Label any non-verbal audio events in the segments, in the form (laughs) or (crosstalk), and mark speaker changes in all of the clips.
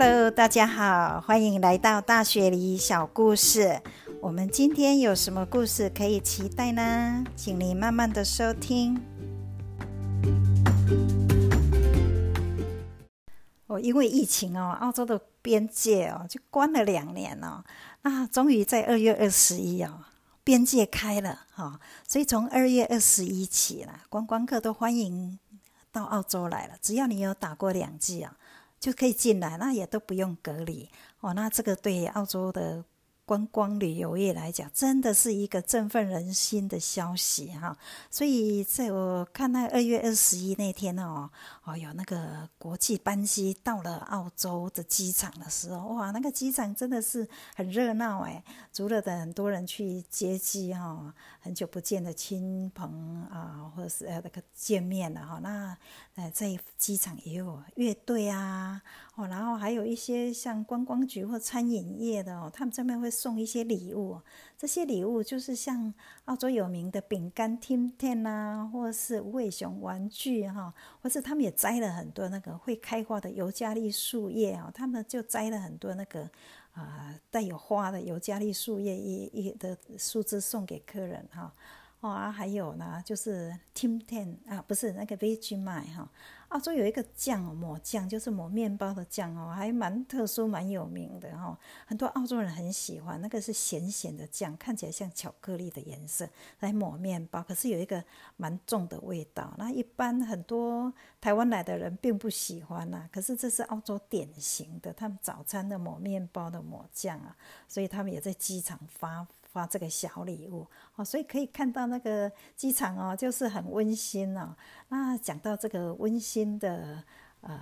Speaker 1: Hello，大家好，欢迎来到大学里小故事。我们今天有什么故事可以期待呢？请你慢慢的收听。哦，因为疫情哦，澳洲的边界哦就关了两年哦，那终于在二月二十一哦，边界开了哈，所以从二月二十一起了，观光客都欢迎到澳洲来了，只要你有打过两剂啊。就可以进来，那也都不用隔离哦。那这个对澳洲的。观光旅游业来讲，真的是一个振奋人心的消息哈。所以在我看那二月二十一那天哦，哦有那个国际班机到了澳洲的机场的时候，哇，那个机场真的是很热闹哎，除了的很多人去接机哈，很久不见的亲朋啊，或者是呃那个见面了哈。那呃在机场也有乐队啊，哦，然后还有一些像观光局或餐饮业的哦，他们这边会。送一些礼物，这些礼物就是像澳洲有名的饼干 Tim Tam 啊，或是无尾熊玩具哈，或是他们也摘了很多那个会开花的尤加利树叶啊，他们就摘了很多那个啊带有花的尤加利树叶一一的树枝送给客人哈。哦啊，还有呢，就是 Tim Tam 啊，不是那个 Vegemite 哈。澳洲有一个酱哦，抹酱就是抹面包的酱哦，还蛮特殊、蛮有名的哈。很多澳洲人很喜欢，那个是咸咸的酱，看起来像巧克力的颜色，来抹面包，可是有一个蛮重的味道。那一般很多台湾来的人并不喜欢呐，可是这是澳洲典型的，他们早餐的抹面包的抹酱啊，所以他们也在机场发。发这个小礼物哦，所以可以看到那个机场哦，就是很温馨哦。那讲到这个温馨的呃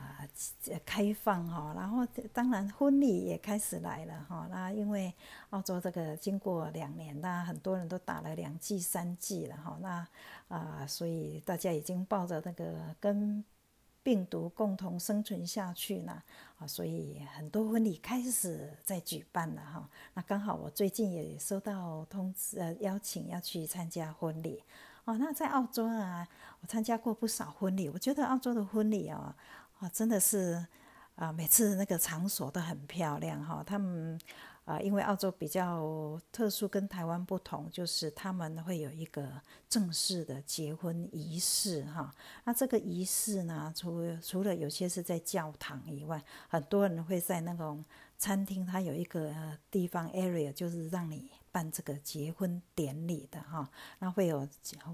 Speaker 1: 开放哈，然后当然婚礼也开始来了哈。那因为澳洲这个经过两年，那很多人都打了两剂、三剂了哈。那啊，所以大家已经抱着那个跟。病毒共同生存下去呢，啊，所以很多婚礼开始在举办了哈。那刚好我最近也收到通知，呃，邀请要去参加婚礼。哦，那在澳洲啊，我参加过不少婚礼，我觉得澳洲的婚礼啊，啊，真的是啊，每次那个场所都很漂亮哈，他们。啊，因为澳洲比较特殊，跟台湾不同，就是他们会有一个正式的结婚仪式哈。那这个仪式呢，除除了有些是在教堂以外，很多人会在那种餐厅，它有一个地方 area，就是让你办这个结婚典礼的哈。那会有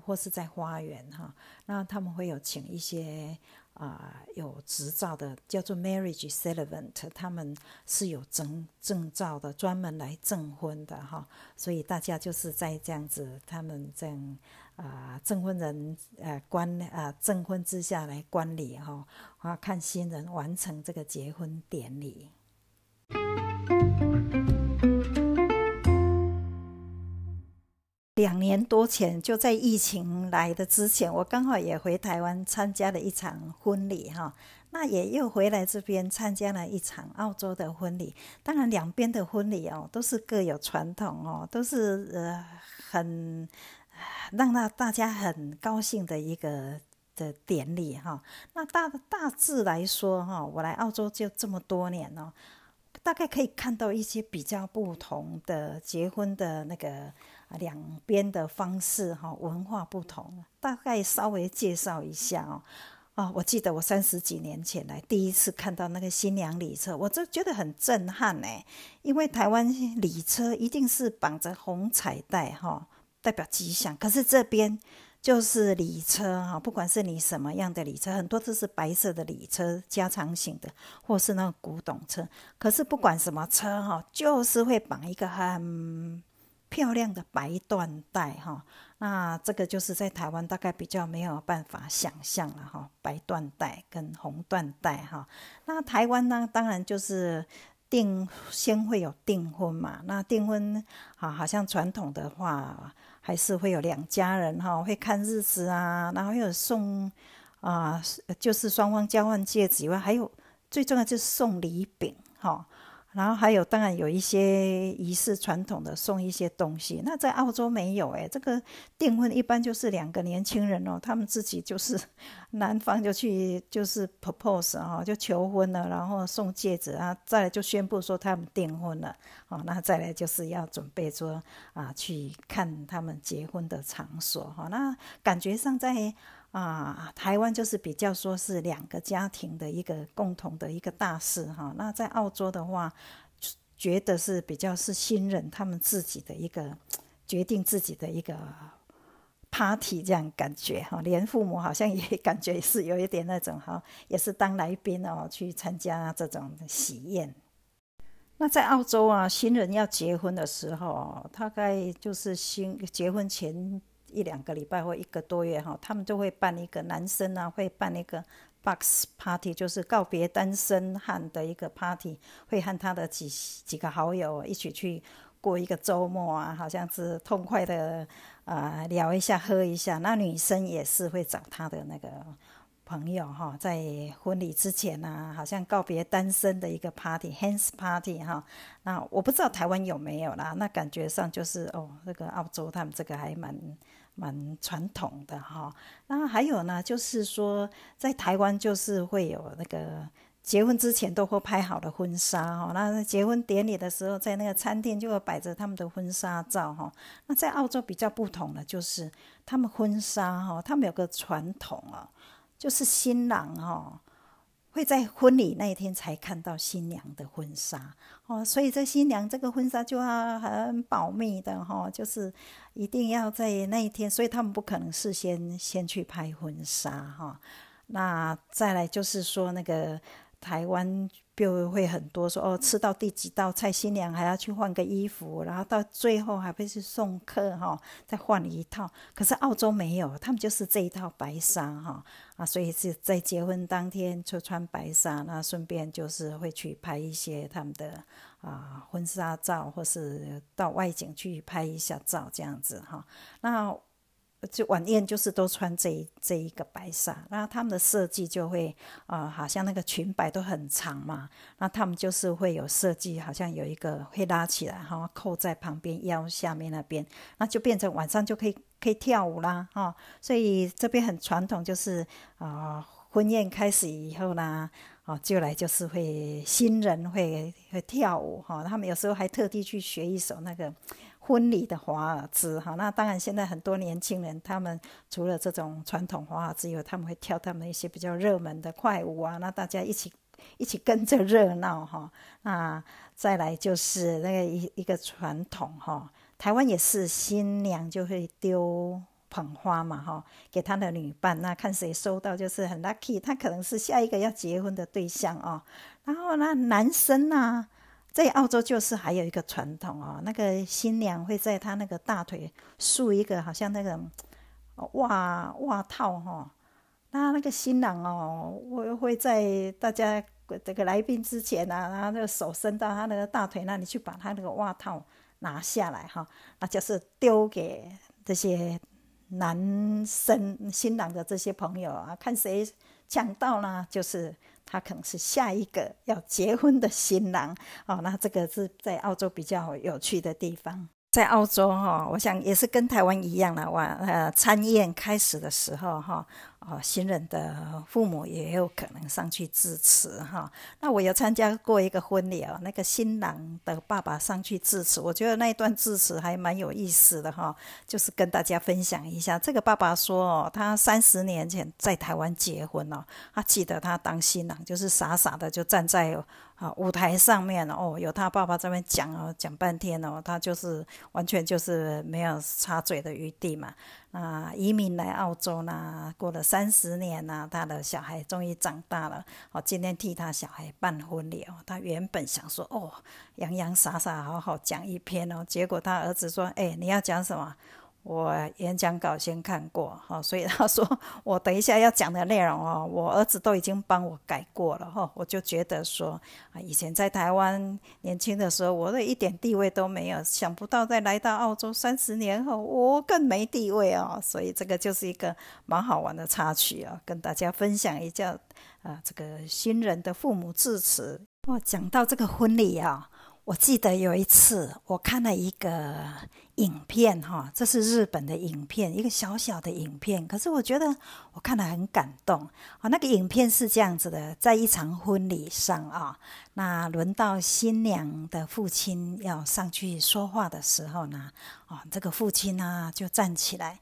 Speaker 1: 或是在花园哈，那他们会有请一些。啊，有执照的叫做 marriage celebrant，他们是有证证照的，专门来证婚的哈。所以大家就是在这样子，他们这样啊，证婚人呃观啊证婚之下来观礼哈，啊看新人完成这个结婚典礼。两年多前，就在疫情来的之前，我刚好也回台湾参加了一场婚礼哈。那也又回来这边参加了一场澳洲的婚礼。当然，两边的婚礼哦，都是各有传统哦，都是呃很让那大家很高兴的一个的典礼哈。那大大致来说哈，我来澳洲就这么多年哦，大概可以看到一些比较不同的结婚的那个。两边的方式哈，文化不同，大概稍微介绍一下哦。啊，我记得我三十几年前来第一次看到那个新娘礼车，我就觉得很震撼呢。因为台湾礼车一定是绑着红彩带哈，代表吉祥。可是这边就是礼车哈，不管是你什么样的礼车，很多都是白色的礼车，加长型的，或是那个古董车。可是不管什么车哈，就是会绑一个很。漂亮的白缎带哈，那这个就是在台湾大概比较没有办法想象了哈，白缎带跟红缎带哈。那台湾呢，当然就是订先会有订婚嘛。那订婚啊，好像传统的话还是会有两家人哈，会看日子啊，然后有送啊，就是双方交换戒指以外，还有最重要就是送礼饼哈。然后还有，当然有一些仪式传统的送一些东西。那在澳洲没有诶，这个订婚一般就是两个年轻人哦，他们自己就是男方就去就是 propose 哈，就求婚了，然后送戒指啊，再来就宣布说他们订婚了。哦，那再来就是要准备说啊去看他们结婚的场所哈。那感觉上在啊台湾就是比较说是两个家庭的一个共同的一个大事哈。那在澳洲的话，觉得是比较是新人他们自己的一个决定自己的一个 party 这样感觉哈。连父母好像也 (laughs) 感觉是有一点那种哈，也是当来宾哦去参加这种喜宴。那在澳洲啊，新人要结婚的时候，大概就是新结婚前一两个礼拜或一个多月哈，他们就会办一个男生啊，会办一个 box party，就是告别单身汉的一个 party，会和他的几几个好友一起去过一个周末啊，好像是痛快的啊聊一下喝一下。那女生也是会找她的那个。朋友哈，在婚礼之前呢，好像告别单身的一个 party，hands party 哈。那我不知道台湾有没有啦。那感觉上就是哦，那个澳洲他们这个还蛮蛮传统的哈。那还有呢，就是说在台湾就是会有那个结婚之前都会拍好的婚纱哈。那结婚典礼的时候，在那个餐厅就会摆着他们的婚纱照哈。那在澳洲比较不同的就是他们婚纱哈，他们有个传统啊。就是新郎哈，会在婚礼那一天才看到新娘的婚纱哦，所以这新娘这个婚纱就要很保密的哈，就是一定要在那一天，所以他们不可能事先先去拍婚纱哈。那再来就是说那个台湾。就会很多说哦，吃到第几道菜，新娘还要去换个衣服，然后到最后还会去送客哈，再换一套。可是澳洲没有，他们就是这一套白纱哈啊，所以是在结婚当天就穿白纱，那顺便就是会去拍一些他们的啊婚纱照，或是到外景去拍一下照这样子哈。那就晚宴就是都穿这这一个白纱，那他们的设计就会啊，好像那个裙摆都很长嘛，那他们就是会有设计，好像有一个会拉起来哈，扣在旁边腰下面那边，那就变成晚上就可以可以跳舞啦哈。所以这边很传统，就是啊，婚宴开始以后呢，哦，就来就是会新人会会跳舞哈，他们有时候还特地去学一首那个。婚礼的华尔兹，哈，那当然现在很多年轻人，他们除了这种传统华尔兹以外，他们会跳他们一些比较热门的快舞啊，那大家一起一起跟着热闹哈。那再来就是那个一一个传统哈，台湾也是新娘就会丢捧花嘛哈，给他的女伴，那看谁收到就是很 lucky，他可能是下一个要结婚的对象哦。然后呢，男生呢？在澳洲就是还有一个传统哦，那个新娘会在她那个大腿束一个好像那个袜袜套哈，那那个新郎哦，会会在大家这个来宾之前啊，然后那个手伸到他那个大腿那里去把他那个袜套拿下来哈，那就是丢给这些男生新郎的这些朋友啊，看谁抢到呢，就是。他可能是下一个要结婚的新郎哦，那这个是在澳洲比较有趣的地方。在澳洲哈，我想也是跟台湾一样了。晚呃，参宴开始的时候哈。哦新人的父母也有可能上去致辞哈。那我有参加过一个婚礼哦，那个新郎的爸爸上去致辞，我觉得那一段致辞还蛮有意思的哈。就是跟大家分享一下，这个爸爸说哦，他三十年前在台湾结婚哦，他记得他当新郎就是傻傻的就站在啊舞台上面哦，有他爸爸这边讲哦，讲半天哦，他就是完全就是没有插嘴的余地嘛。啊，移民来澳洲呢，过了三十年呢，他的小孩终于长大了。哦，今天替他小孩办婚礼哦。他原本想说，哦，洋洋洒洒好好讲一篇哦，结果他儿子说，哎，你要讲什么？我演讲稿先看过，(laughs) 哈，所以他说 (laughs) 我等一下要讲的内容哦，我儿子都已经帮我改过了，哈，我就觉得说啊，以前在台湾年轻的时候，我的一点地位都没有，想不到在来到澳洲三十年后，我更没地位哦，所以这个就是一个蛮好玩的插曲啊，跟大家分享一下啊，这个新人的父母致辞。哦，讲到这个婚礼啊。我记得有一次，我看了一个影片，哈，这是日本的影片，一个小小的影片。可是我觉得我看了很感动啊。那个影片是这样子的，在一场婚礼上啊，那轮到新娘的父亲要上去说话的时候呢，啊，这个父亲呢就站起来，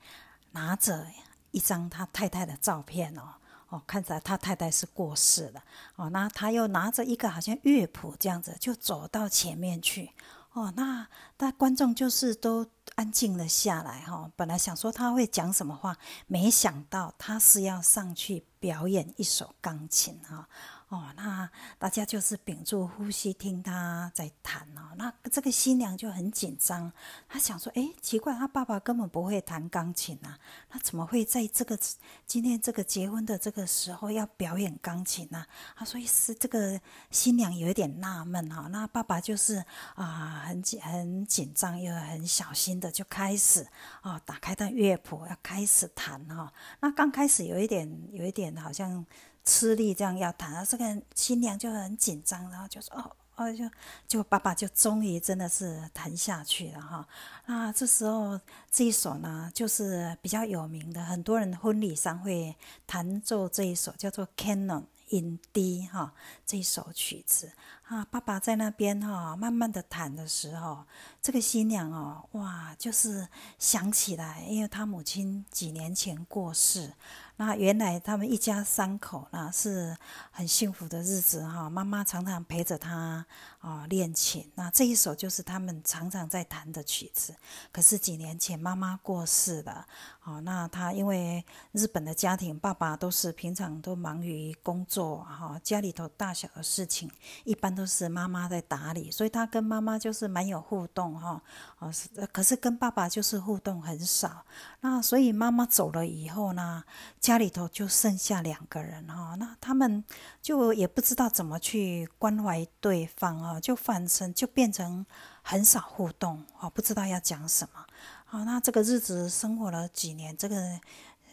Speaker 1: 拿着一张他太太的照片哦。哦，看起来他太太是过世了。哦，那他又拿着一个好像乐谱这样子，就走到前面去。哦，那那观众就是都安静了下来。哈，本来想说他会讲什么话，没想到他是要上去表演一首钢琴。哈。哦，那大家就是屏住呼吸听他在弹哦。那这个新娘就很紧张，她想说：“哎，奇怪，他爸爸根本不会弹钢琴啊，那怎么会在这个今天这个结婚的这个时候要表演钢琴呢？”她说：“是这个新娘有一点纳闷哈。”那爸爸就是啊，很紧很紧张又很小心的就开始啊，打开的乐谱要开始弹哈。那刚开始有一点有一点好像。吃力这样要弹，然后这个新娘就很紧张，然后就说：“哦哦，就就爸爸就终于真的是弹下去了哈。”那这时候这一首呢，就是比较有名的，很多人婚礼上会弹奏这一首，叫做《Canon in D》哈，这一首曲子啊。爸爸在那边哈，慢慢的弹的时候，这个新娘哦，哇，就是想起来，因为她母亲几年前过世。那原来他们一家三口呢是很幸福的日子哈，妈妈常常陪着他啊练琴。那这一首就是他们常常在弹的曲子。可是几年前妈妈过世了，哦，那他因为日本的家庭，爸爸都是平常都忙于工作哈，家里头大小的事情一般都是妈妈在打理，所以他跟妈妈就是蛮有互动哈，啊，可是跟爸爸就是互动很少。那所以妈妈走了以后呢？家里头就剩下两个人哈，那他们就也不知道怎么去关怀对方啊，就反成就变成很少互动哦，不知道要讲什么。啊，那这个日子生活了几年，这个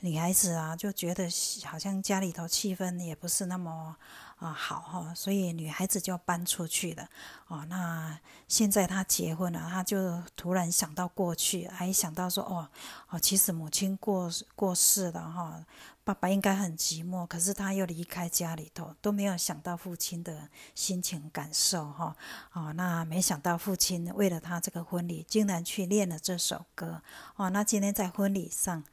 Speaker 1: 女孩子啊就觉得好像家里头气氛也不是那么。啊，好哈，所以女孩子就要搬出去了。哦，那现在她结婚了，她就突然想到过去，还想到说，哦，哦，其实母亲过过世了哈，爸爸应该很寂寞，可是他又离开家里头，都没有想到父亲的心情感受哈。哦，那没想到父亲为了他这个婚礼，竟然去练了这首歌。哦，那今天在婚礼上。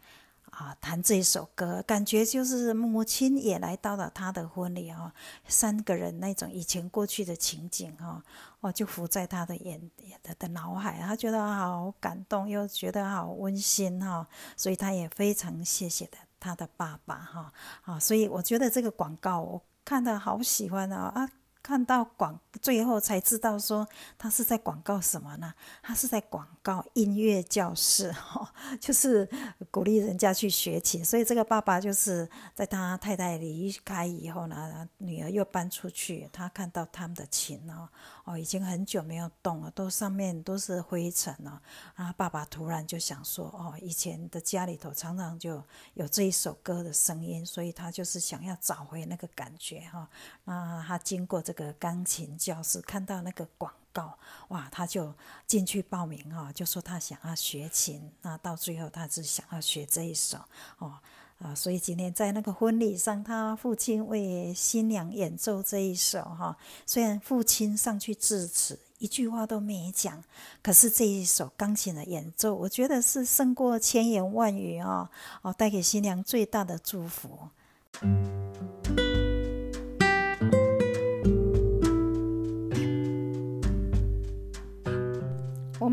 Speaker 1: 啊，弹这一首歌，感觉就是母亲也来到了他的婚礼哈，三个人那种以前过去的情景哈，哦，就浮在他的眼的的脑海，他觉得好感动，又觉得好温馨哈，所以他也非常谢谢的他的爸爸哈，啊，所以我觉得这个广告我看的好喜欢啊啊。看到广最后才知道说他是在广告什么呢？他是在广告音乐教室，哈，(laughs) 就是鼓励人家去学琴。所以这个爸爸就是在他太太离开以后呢，女儿又搬出去，他看到他们的琴哦，哦，已经很久没有动了，都上面都是灰尘了。然后爸爸突然就想说，哦，以前的家里头常常就有这一首歌的声音，所以他就是想要找回那个感觉，哈。那他经过这。个钢琴教室看到那个广告，哇，他就进去报名哈，就说他想要学琴。那到最后，他是想要学这一首哦啊，所以今天在那个婚礼上，他父亲为新娘演奏这一首哈。虽然父亲上去致辞，一句话都没讲，可是这一首钢琴的演奏，我觉得是胜过千言万语啊！哦，带给新娘最大的祝福。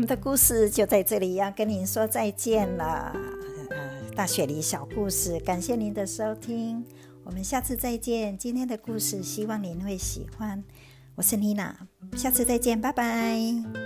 Speaker 1: 我们的故事就在这里，要跟您说再见了。呃，大雪梨小故事，感谢您的收听，我们下次再见。今天的故事希望您会喜欢，我是妮娜，下次再见，拜拜。